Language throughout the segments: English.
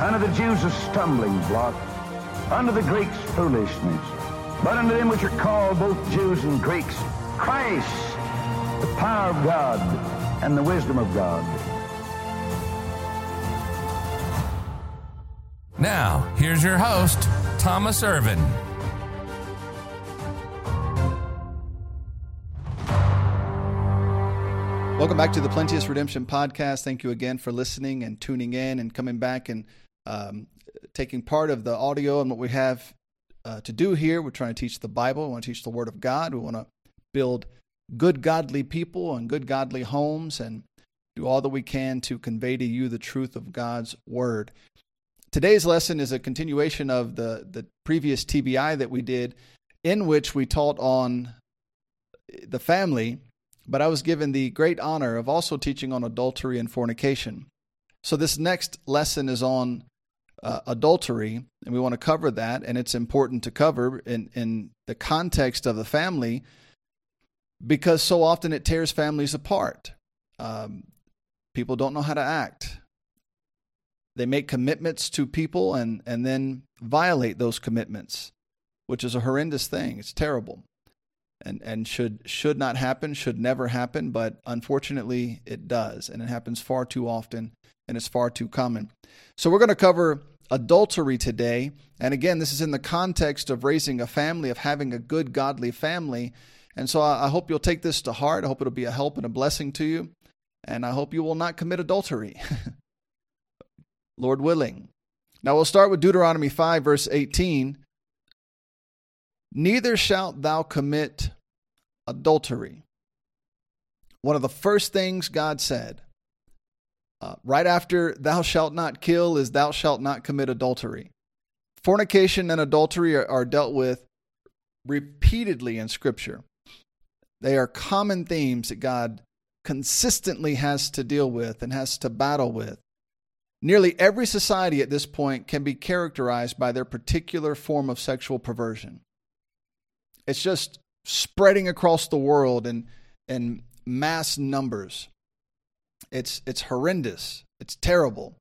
Unto the Jews a stumbling block, unto the Greeks foolishness. But unto them which are called both Jews and Greeks, Christ, the power of God and the wisdom of God. Now, here's your host, Thomas Irvin. Welcome back to the Plenteous Redemption Podcast. Thank you again for listening and tuning in and coming back and um, taking part of the audio and what we have uh, to do here. We're trying to teach the Bible. We want to teach the Word of God. We want to build good, godly people and good, godly homes and do all that we can to convey to you the truth of God's Word. Today's lesson is a continuation of the, the previous TBI that we did, in which we taught on the family but I was given the great honor of also teaching on adultery and fornication. So this next lesson is on uh, adultery, and we want to cover that, and it's important to cover in, in the context of the family because so often it tears families apart. Um, people don't know how to act. They make commitments to people and, and then violate those commitments, which is a horrendous thing. It's terrible and and should should not happen, should never happen, but unfortunately it does, and it happens far too often, and it's far too common. So we're going to cover adultery today, and again, this is in the context of raising a family, of having a good godly family, and so I, hope you'll take this to heart. I hope it'll be a help and a blessing to you, and I hope you will not commit adultery, Lord willing. Now we'll start with Deuteronomy five, verse eighteen. Neither shalt thou commit adultery. One of the first things God said, uh, right after thou shalt not kill, is thou shalt not commit adultery. Fornication and adultery are, are dealt with repeatedly in Scripture. They are common themes that God consistently has to deal with and has to battle with. Nearly every society at this point can be characterized by their particular form of sexual perversion. It's just spreading across the world in in mass numbers. It's it's horrendous. It's terrible,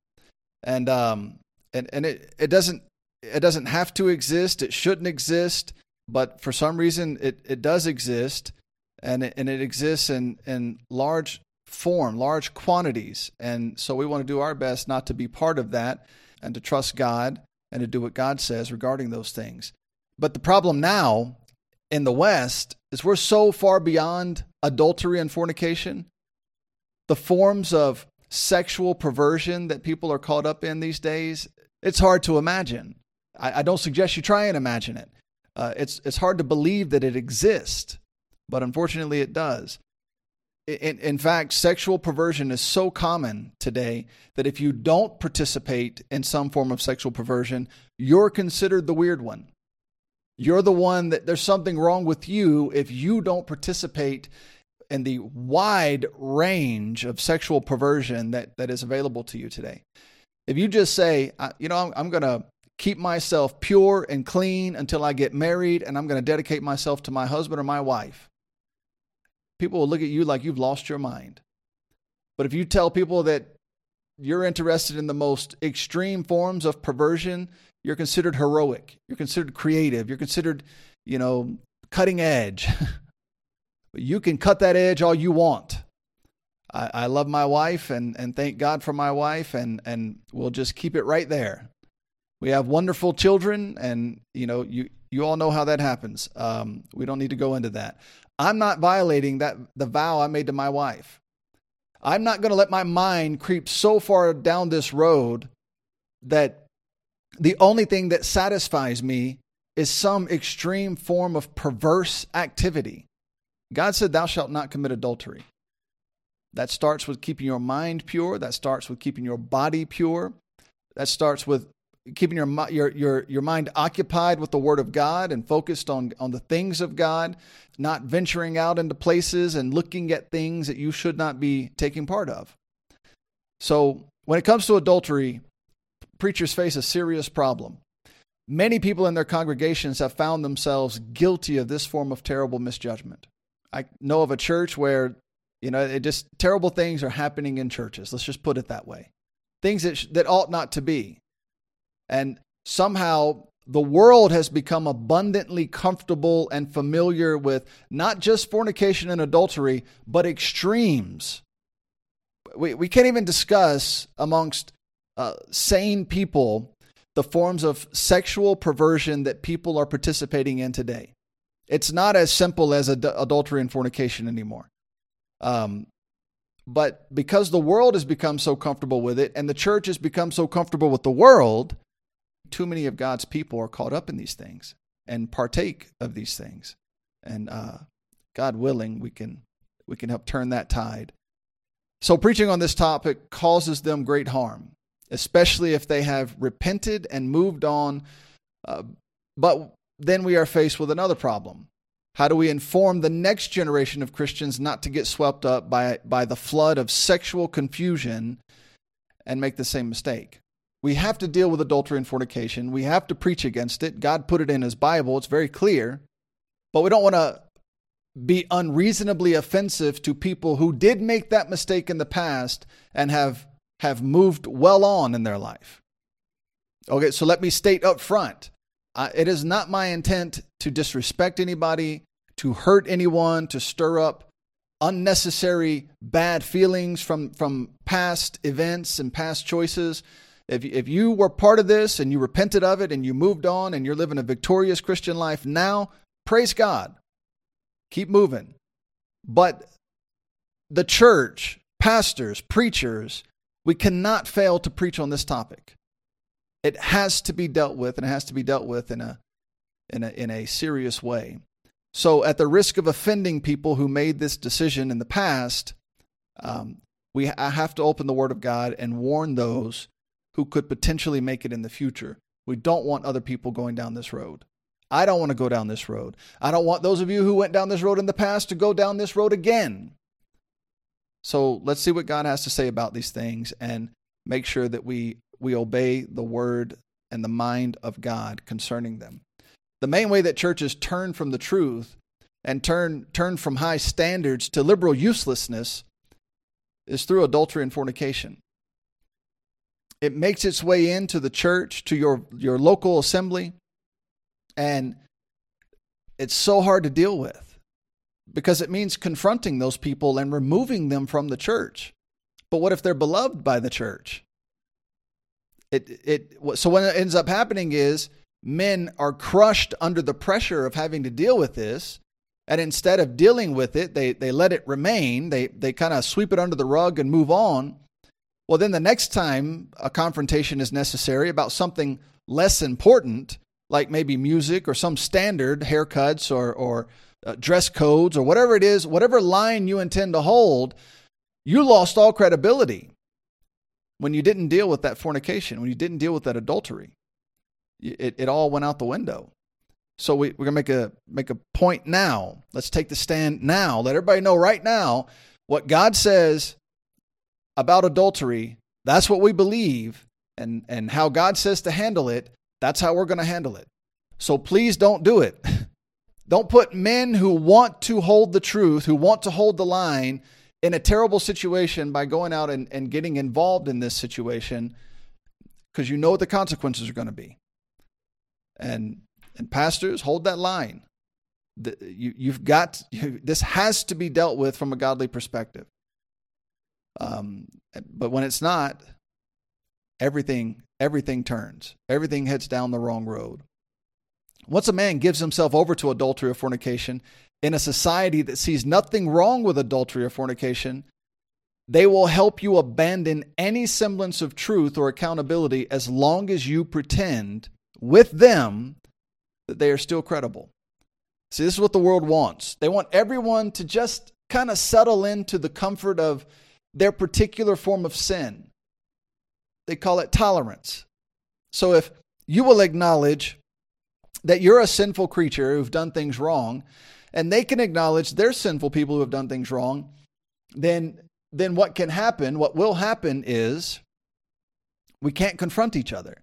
and um and and it it doesn't it doesn't have to exist. It shouldn't exist, but for some reason it it does exist, and it, and it exists in in large form, large quantities, and so we want to do our best not to be part of that, and to trust God and to do what God says regarding those things. But the problem now in the West is we're so far beyond adultery and fornication. The forms of sexual perversion that people are caught up in these days, it's hard to imagine. I, I don't suggest you try and imagine it. Uh, it's, it's hard to believe that it exists, but unfortunately it does. In, in fact, sexual perversion is so common today that if you don't participate in some form of sexual perversion, you're considered the weird one. You're the one that there's something wrong with you if you don't participate in the wide range of sexual perversion that, that is available to you today. If you just say, you know, I'm, I'm going to keep myself pure and clean until I get married and I'm going to dedicate myself to my husband or my wife, people will look at you like you've lost your mind. But if you tell people that you're interested in the most extreme forms of perversion, you're considered heroic. You're considered creative. You're considered, you know, cutting edge. but you can cut that edge all you want. I, I love my wife and, and thank God for my wife, and, and we'll just keep it right there. We have wonderful children, and you know, you you all know how that happens. Um, we don't need to go into that. I'm not violating that the vow I made to my wife. I'm not going to let my mind creep so far down this road that the only thing that satisfies me is some extreme form of perverse activity. God said, Thou shalt not commit adultery. That starts with keeping your mind pure. That starts with keeping your body pure. That starts with keeping your, your, your, your mind occupied with the Word of God and focused on, on the things of God, not venturing out into places and looking at things that you should not be taking part of. So, when it comes to adultery, preachers face a serious problem. Many people in their congregations have found themselves guilty of this form of terrible misjudgment. I know of a church where, you know, it just terrible things are happening in churches. Let's just put it that way. Things that, sh- that ought not to be. And somehow the world has become abundantly comfortable and familiar with not just fornication and adultery, but extremes. We, we can't even discuss amongst uh, sane people the forms of sexual perversion that people are participating in today. It's not as simple as ad- adultery and fornication anymore. Um, but because the world has become so comfortable with it and the church has become so comfortable with the world, too many of God's people are caught up in these things and partake of these things. And uh, God willing, we can we can help turn that tide. So preaching on this topic causes them great harm, especially if they have repented and moved on. Uh, but then we are faced with another problem. How do we inform the next generation of Christians not to get swept up by, by the flood of sexual confusion and make the same mistake? We have to deal with adultery and fornication. We have to preach against it. God put it in His Bible, it's very clear. But we don't want to be unreasonably offensive to people who did make that mistake in the past and have, have moved well on in their life. Okay, so let me state up front uh, it is not my intent to disrespect anybody, to hurt anyone, to stir up unnecessary bad feelings from, from past events and past choices. If, if you were part of this and you repented of it and you moved on and you're living a victorious Christian life now, praise God. Keep moving. But the church, pastors, preachers, we cannot fail to preach on this topic. It has to be dealt with, and it has to be dealt with in a, in a, in a serious way. So, at the risk of offending people who made this decision in the past, um, we I have to open the Word of God and warn those who could potentially make it in the future. We don't want other people going down this road. I don't want to go down this road. I don't want those of you who went down this road in the past to go down this road again. So let's see what God has to say about these things and make sure that we, we obey the word and the mind of God concerning them. The main way that churches turn from the truth and turn, turn from high standards to liberal uselessness is through adultery and fornication it makes its way into the church, to your, your local assembly, and it's so hard to deal with because it means confronting those people and removing them from the church. But what if they're beloved by the church? It, it, so what ends up happening is men are crushed under the pressure of having to deal with this. And instead of dealing with it, they, they let it remain. They, they kind of sweep it under the rug and move on. Well, then the next time a confrontation is necessary about something less important, like maybe music or some standard haircuts or, or uh, dress codes or whatever it is, whatever line you intend to hold, you lost all credibility when you didn't deal with that fornication, when you didn't deal with that adultery. It, it all went out the window. So we, we're gonna make a make a point now. Let's take the stand now. Let everybody know right now what God says about adultery, that's what we believe, and, and how God says to handle it, that's how we're to handle it. So please don't do it. Don't put men who want to hold the truth, who want to hold the line, in a terrible situation by going out and, and getting involved in this situation because you know what the consequences are going to be. And and pastors, hold that line. The, you, you've got you, this has to be dealt with from a godly perspective. Um, but when it's not, everything everything turns. Everything heads down the wrong road. Once a man gives himself over to adultery or fornication, in a society that sees nothing wrong with adultery or fornication, they will help you abandon any semblance of truth or accountability as long as you pretend with them that they are still credible. See, this is what the world wants. They want everyone to just kind of settle into the comfort of their particular form of sin. They call it tolerance. So if you will acknowledge that you're a sinful creature who've done things wrong, and they can acknowledge they're sinful people who have done things wrong, then then what can happen, what will happen is we can't confront each other.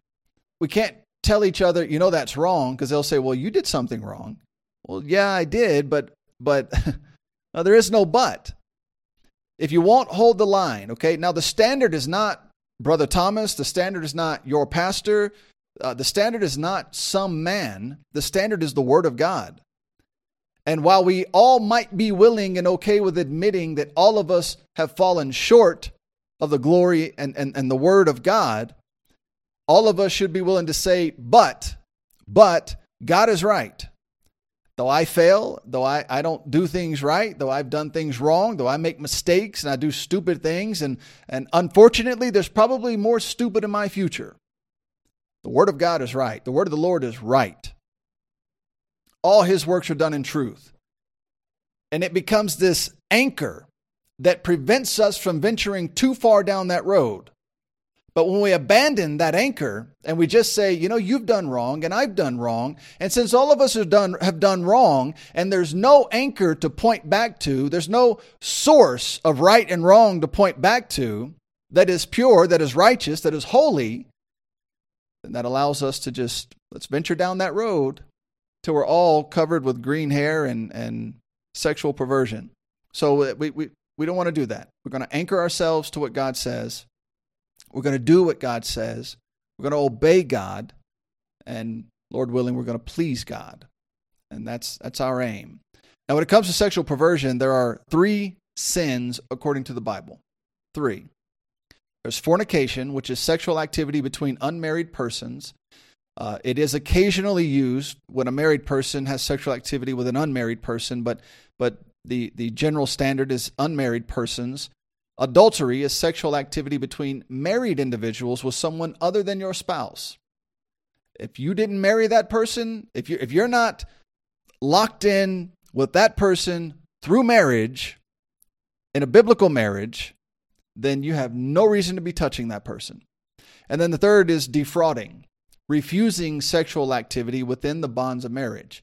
We can't tell each other, you know that's wrong because they'll say, "Well, you did something wrong." Well, yeah, I did, but but no, there is no but. If you won't hold the line, okay? Now the standard is not brother Thomas, the standard is not your pastor, uh, the standard is not some man. The standard is the word of God. And while we all might be willing and okay with admitting that all of us have fallen short of the glory and, and, and the word of God, all of us should be willing to say, but, but God is right. Though I fail, though I, I don't do things right, though I've done things wrong, though I make mistakes and I do stupid things, and, and unfortunately, there's probably more stupid in my future. The Word of God is right. The Word of the Lord is right. All His works are done in truth. And it becomes this anchor that prevents us from venturing too far down that road. But when we abandon that anchor and we just say, you know, you've done wrong and I've done wrong, and since all of us have done have done wrong and there's no anchor to point back to, there's no source of right and wrong to point back to that is pure, that is righteous, that is holy, then that allows us to just let's venture down that road till we're all covered with green hair and and sexual perversion. So uh, we we we don't want to do that. We're going to anchor ourselves to what God says we're going to do what God says. We're going to obey God. And Lord willing, we're going to please God. And that's, that's our aim. Now, when it comes to sexual perversion, there are three sins according to the Bible. Three. There's fornication, which is sexual activity between unmarried persons. Uh, it is occasionally used when a married person has sexual activity with an unmarried person, but but the, the general standard is unmarried persons Adultery is sexual activity between married individuals with someone other than your spouse. If you didn't marry that person, if you if you're not locked in with that person through marriage in a biblical marriage, then you have no reason to be touching that person. And then the third is defrauding, refusing sexual activity within the bonds of marriage.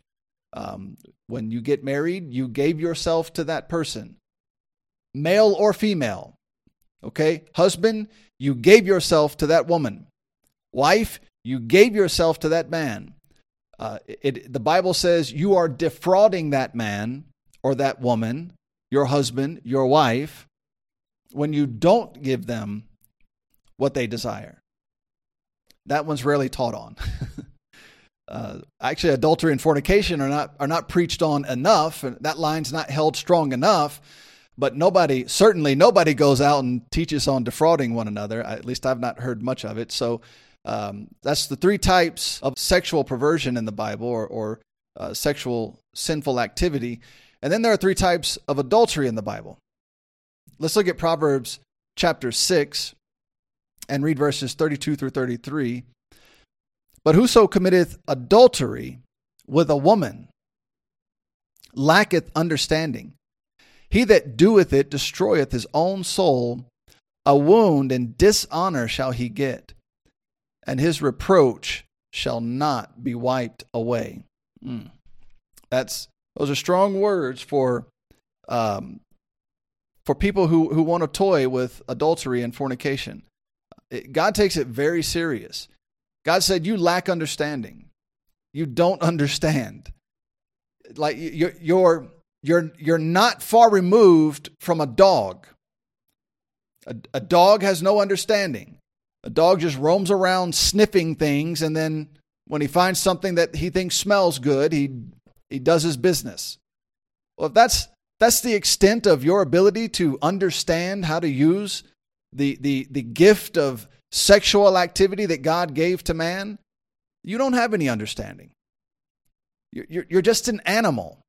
Um, when you get married, you gave yourself to that person male or female. Okay? Husband, you gave yourself to that woman. Wife, you gave yourself to that man. Uh, it, the Bible says you are defrauding that man or that woman, your husband, your wife, when you don't give them what they desire. That one's rarely taught on. uh, actually, adultery and fornication are not are not preached on enough, and that line's not held strong enough but nobody, certainly nobody goes out and teaches on defrauding one another. At least I've not heard much of it. So um, that's the three types of sexual perversion in the Bible or, or uh, sexual sinful activity. And then there are three types of adultery in the Bible. Let's look at Proverbs chapter 6 and read verses 32 through 33. But whoso committeth adultery with a woman lacketh understanding he that doeth it destroyeth his own soul. A wound and dishonor shall he get, and his reproach shall not be wiped away. Mm. That's those are strong words for um, for people who who want to toy with adultery and fornication. God takes it very serious. God said, "You lack understanding. You don't understand. Like your your you're, you're not far removed from a dog. A, a dog has no understanding. A dog just roams around sniffing things, and then when he finds something that he thinks smells good, he, he does his business. Well, if that's, that's the extent of your ability to understand how to use the, the, the gift of sexual activity that God gave to man, you don't have any understanding. You're, you're just an animal.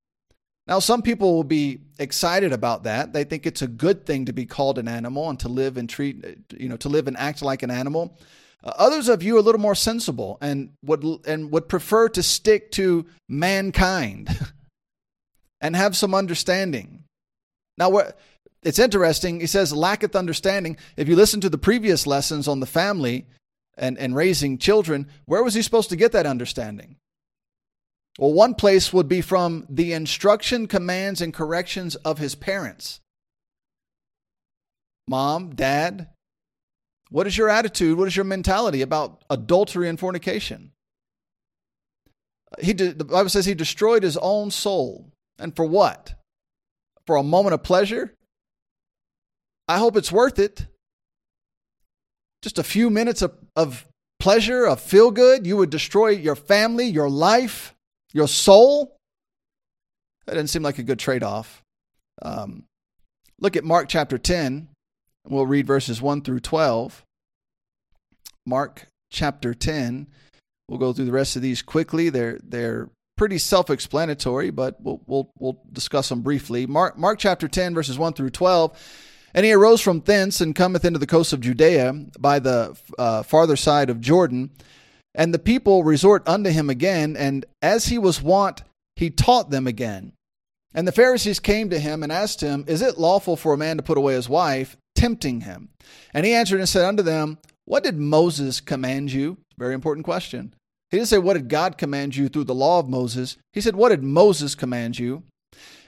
Now, some people will be excited about that. They think it's a good thing to be called an animal and to live and treat, you know, to live and act like an animal. Uh, others of you are a little more sensible and would and would prefer to stick to mankind and have some understanding. Now, it's interesting. He says, lacketh understanding. If you listen to the previous lessons on the family and, and raising children, where was he supposed to get that understanding? Well, one place would be from the instruction, commands, and corrections of his parents. Mom, dad, what is your attitude? What is your mentality about adultery and fornication? He de- the Bible says he destroyed his own soul. And for what? For a moment of pleasure? I hope it's worth it. Just a few minutes of, of pleasure, of feel good, you would destroy your family, your life your soul? That doesn't seem like a good trade off. Um, look at Mark chapter 10. We'll read verses 1 through 12. Mark chapter 10. We'll go through the rest of these quickly. They're, they're pretty self explanatory, but we'll, we'll, we'll discuss them briefly. Mark, Mark chapter 10, verses 1 through 12. And he arose from thence and cometh into the coast of Judea by the uh, farther side of Jordan and the people resort unto him again, and as he was wont, he taught them again. And the Pharisees came to him and asked him, Is it lawful for a man to put away his wife? tempting him. And he answered and said unto them, What did Moses command you? Very important question. He didn't say, What did God command you through the law of Moses? He said, What did Moses command you?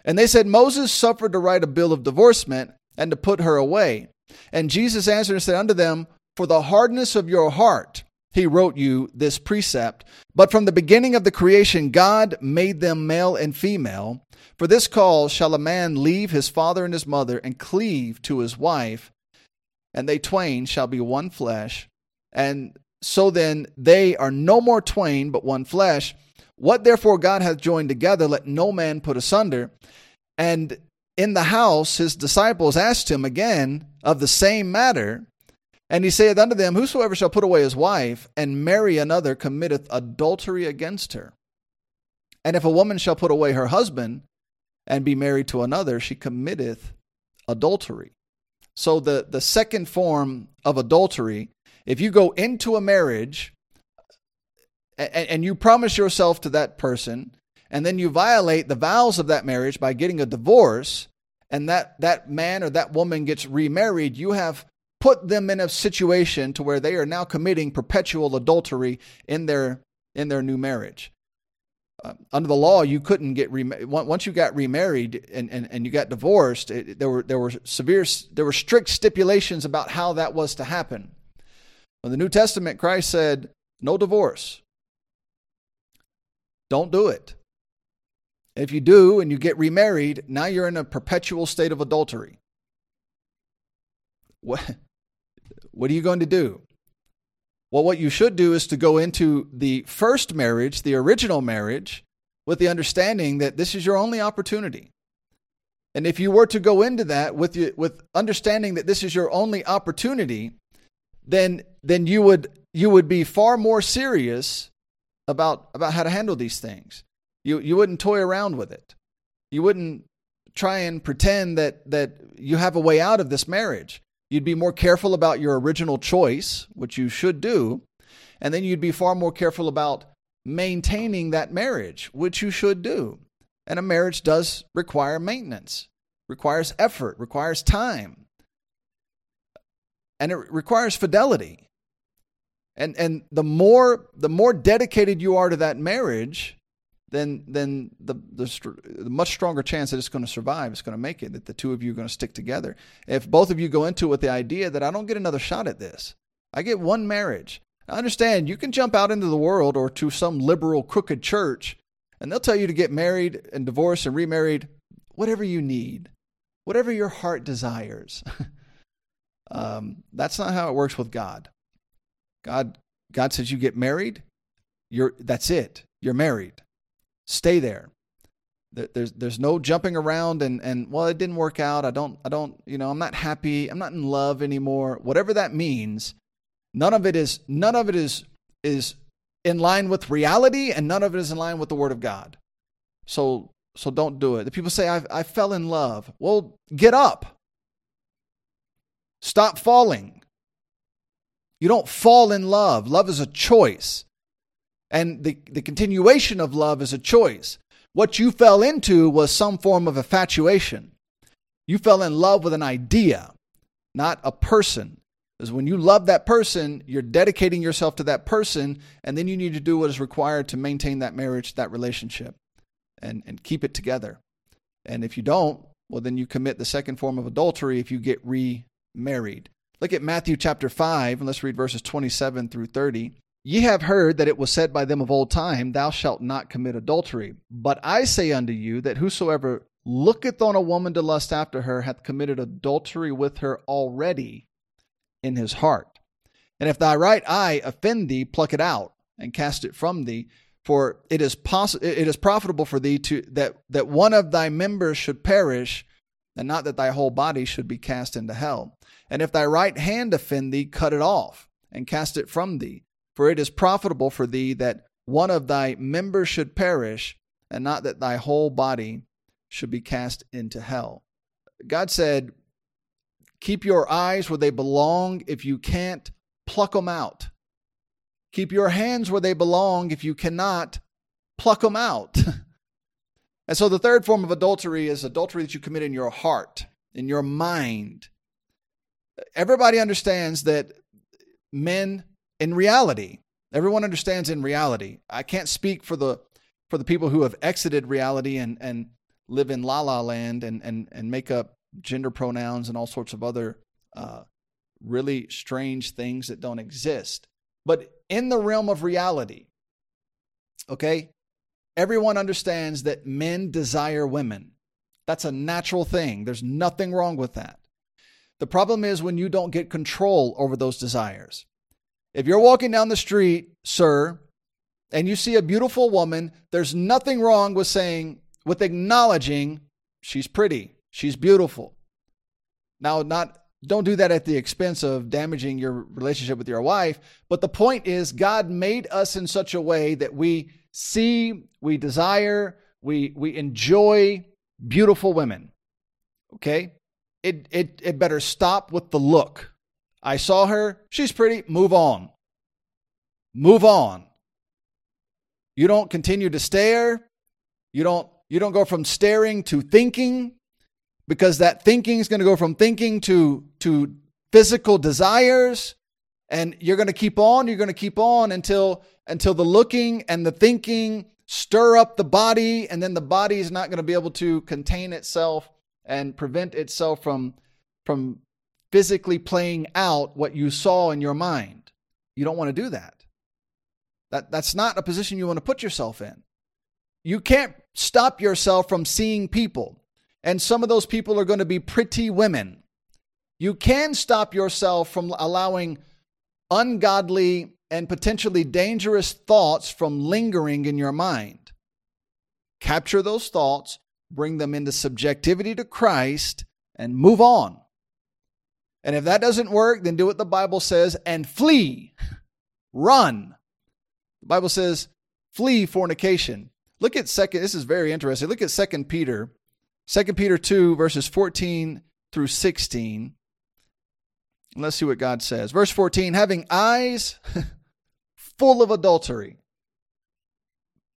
And they said, Moses suffered to write a bill of divorcement and to put her away. And Jesus answered and said unto them, For the hardness of your heart, he wrote you this precept. But from the beginning of the creation, God made them male and female. For this cause shall a man leave his father and his mother and cleave to his wife, and they twain shall be one flesh. And so then they are no more twain, but one flesh. What therefore God hath joined together, let no man put asunder. And in the house, his disciples asked him again of the same matter. And he saith unto them, Whosoever shall put away his wife and marry another committeth adultery against her. And if a woman shall put away her husband and be married to another, she committeth adultery. So the, the second form of adultery, if you go into a marriage and, and you promise yourself to that person, and then you violate the vows of that marriage by getting a divorce, and that, that man or that woman gets remarried, you have put them in a situation to where they are now committing perpetual adultery in their in their new marriage. Uh, under the law, you couldn't get remarried. Once you got remarried and, and, and you got divorced, it, there were there were severe there were strict stipulations about how that was to happen. In the New Testament, Christ said, "No divorce. Don't do it. If you do and you get remarried, now you're in a perpetual state of adultery." What what are you going to do? Well, what you should do is to go into the first marriage, the original marriage, with the understanding that this is your only opportunity. And if you were to go into that with you, with understanding that this is your only opportunity, then then you would you would be far more serious about about how to handle these things. You you wouldn't toy around with it. You wouldn't try and pretend that that you have a way out of this marriage. You'd be more careful about your original choice, which you should do. And then you'd be far more careful about maintaining that marriage, which you should do. And a marriage does require maintenance, requires effort, requires time, and it requires fidelity. And and the more the more dedicated you are to that marriage, then then the, the, the much stronger chance that it's going to survive, it's going to make it, that the two of you are going to stick together. If both of you go into it with the idea that I don't get another shot at this, I get one marriage. I understand you can jump out into the world or to some liberal crooked church, and they'll tell you to get married and divorce and remarried, whatever you need, whatever your heart desires. um, that's not how it works with God. God God says you get married, you're that's it. You're married. Stay there. There's there's no jumping around and and well it didn't work out. I don't I don't you know I'm not happy. I'm not in love anymore. Whatever that means, None of it is none of it is is in line with reality and none of it is in line with the word of God. So so don't do it. The people say I I fell in love. Well, get up. Stop falling. You don't fall in love. Love is a choice. And the, the continuation of love is a choice. What you fell into was some form of infatuation. You fell in love with an idea, not a person. Because when you love that person, you're dedicating yourself to that person, and then you need to do what is required to maintain that marriage, that relationship, and, and keep it together. And if you don't, well, then you commit the second form of adultery if you get remarried. Look at Matthew chapter 5, and let's read verses 27 through 30. Ye have heard that it was said by them of old time, Thou shalt not commit adultery. But I say unto you that whosoever looketh on a woman to lust after her hath committed adultery with her already in his heart. And if thy right eye offend thee, pluck it out and cast it from thee. For it is poss- it is profitable for thee to that that one of thy members should perish, and not that thy whole body should be cast into hell. And if thy right hand offend thee, cut it off and cast it from thee. For it is profitable for thee that one of thy members should perish, and not that thy whole body should be cast into hell. God said, Keep your eyes where they belong. If you can't, pluck them out. Keep your hands where they belong. If you cannot, pluck them out. and so the third form of adultery is adultery that you commit in your heart, in your mind. Everybody understands that men in reality. Everyone understands in reality. I can't speak for the for the people who have exited reality and and live in la la land and and and make up gender pronouns and all sorts of other uh, really strange things that don't exist. But in the realm of reality, okay, everyone understands that men desire women. That's a natural thing. There's nothing wrong with that. The problem is when you don't get control over those desires. If you're walking down the street, sir, and you see a beautiful woman, there's nothing wrong with saying, with acknowledging she's pretty, she's beautiful. Now, not don't do that at the expense of damaging your relationship with your wife, but the point is God made us in such a way that we see, we desire, we we enjoy beautiful women. Okay? It it it better stop with the look. I saw her. She's pretty. Move on. Move on. You don't continue to stare. You don't you don't go from staring to thinking because that thinking is going to go from thinking to to physical desires and you're going to keep on you're going to keep on until until the looking and the thinking stir up the body and then the body is not going to be able to contain itself and prevent itself from from physically playing out what you saw in your mind. You don't want to do that. That that's not a position you want to put yourself in. You can't stop yourself from seeing people. And some of those people are going to be pretty women. You can stop yourself from allowing ungodly and potentially dangerous thoughts from lingering in your mind. Capture those thoughts, bring them into subjectivity to Christ, and move on. And if that doesn't work, then do what the Bible says and flee. Run. The Bible says, flee fornication. Look at second, this is very interesting. Look at Second Peter, Second Peter 2, verses 14 through 16. Let's see what God says. Verse 14, having eyes full of adultery.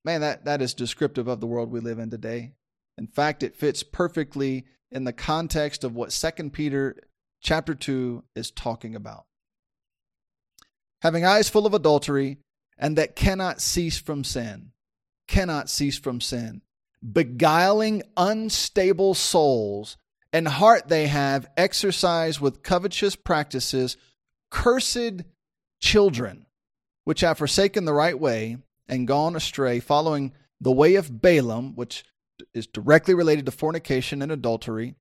Man, that, that is descriptive of the world we live in today. In fact, it fits perfectly in the context of what Second Peter chapter 2 is talking about. Having eyes full of adultery, and that cannot cease from sin, cannot cease from sin, beguiling unstable souls, and heart they have exercised with covetous practices, cursed children, which have forsaken the right way and gone astray, following the way of Balaam, which is directly related to fornication and adultery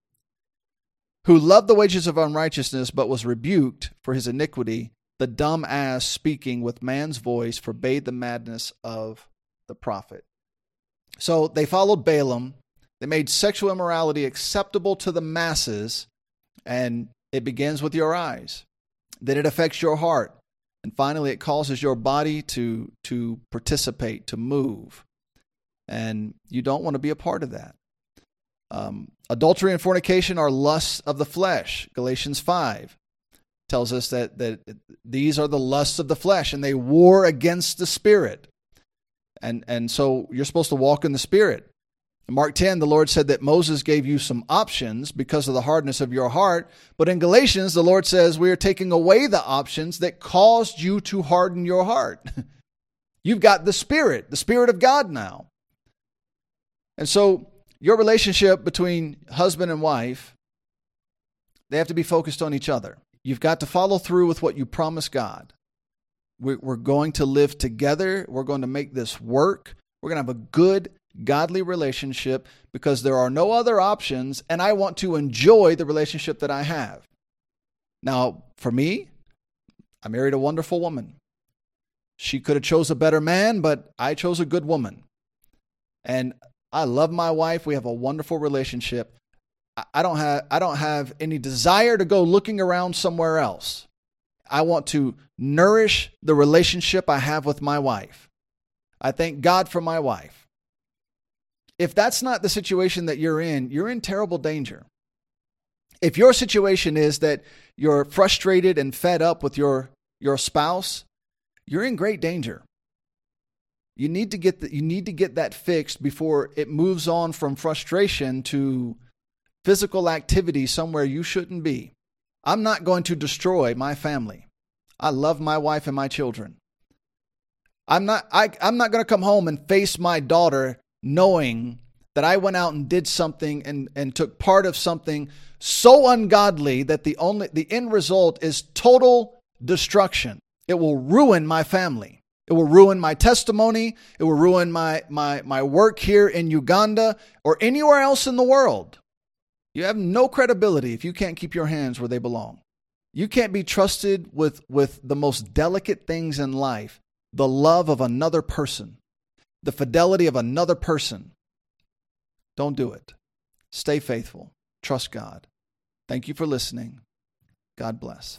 who loved the wages of unrighteousness, but was rebuked for his iniquity. The dumb ass speaking with man's voice forbade the madness of the prophet. So they followed Balaam. They made sexual immorality acceptable to the masses, and it begins with your eyes. Then it affects your heart. And finally, it causes your body to, to participate, to move. And you don't want to be a part of that. Um, adultery and fornication are lusts of the flesh. Galatians 5 tells us that, that these are the lusts of the flesh and they war against the spirit. And, and so you're supposed to walk in the spirit. In Mark 10, the Lord said that Moses gave you some options because of the hardness of your heart. But in Galatians, the Lord says we are taking away the options that caused you to harden your heart. You've got the Spirit, the Spirit of God now. And so your relationship between husband and wife, they have to be focused on each other. You've got to follow through with what you promised God. We're going to live together. We're going to make this work. We're going to have a good, godly relationship because there are no other options, and I want to enjoy the relationship that I have. Now, for me, I married a wonderful woman. She could have chose a better man, but I chose a good woman. And I love my wife. We have a wonderful relationship. I don't have I don't have any desire to go looking around somewhere else. I want to nourish the relationship I have with my wife. I thank God for my wife. If that's not the situation that you're in, you're in terrible danger. If your situation is that you're frustrated and fed up with your, your spouse, you're in great danger. You need to get the, you need to get that fixed before it moves on from frustration to physical activity somewhere you shouldn't be. I'm not going to destroy my family. I love my wife and my children. I'm not I, I'm not going to come home and face my daughter knowing that I went out and did something and, and took part of something so ungodly that the only the end result is total destruction. It will ruin my family. It will ruin my testimony. It will ruin my, my, my work here in Uganda or anywhere else in the world. You have no credibility if you can't keep your hands where they belong. You can't be trusted with, with the most delicate things in life the love of another person, the fidelity of another person. Don't do it. Stay faithful. Trust God. Thank you for listening. God bless.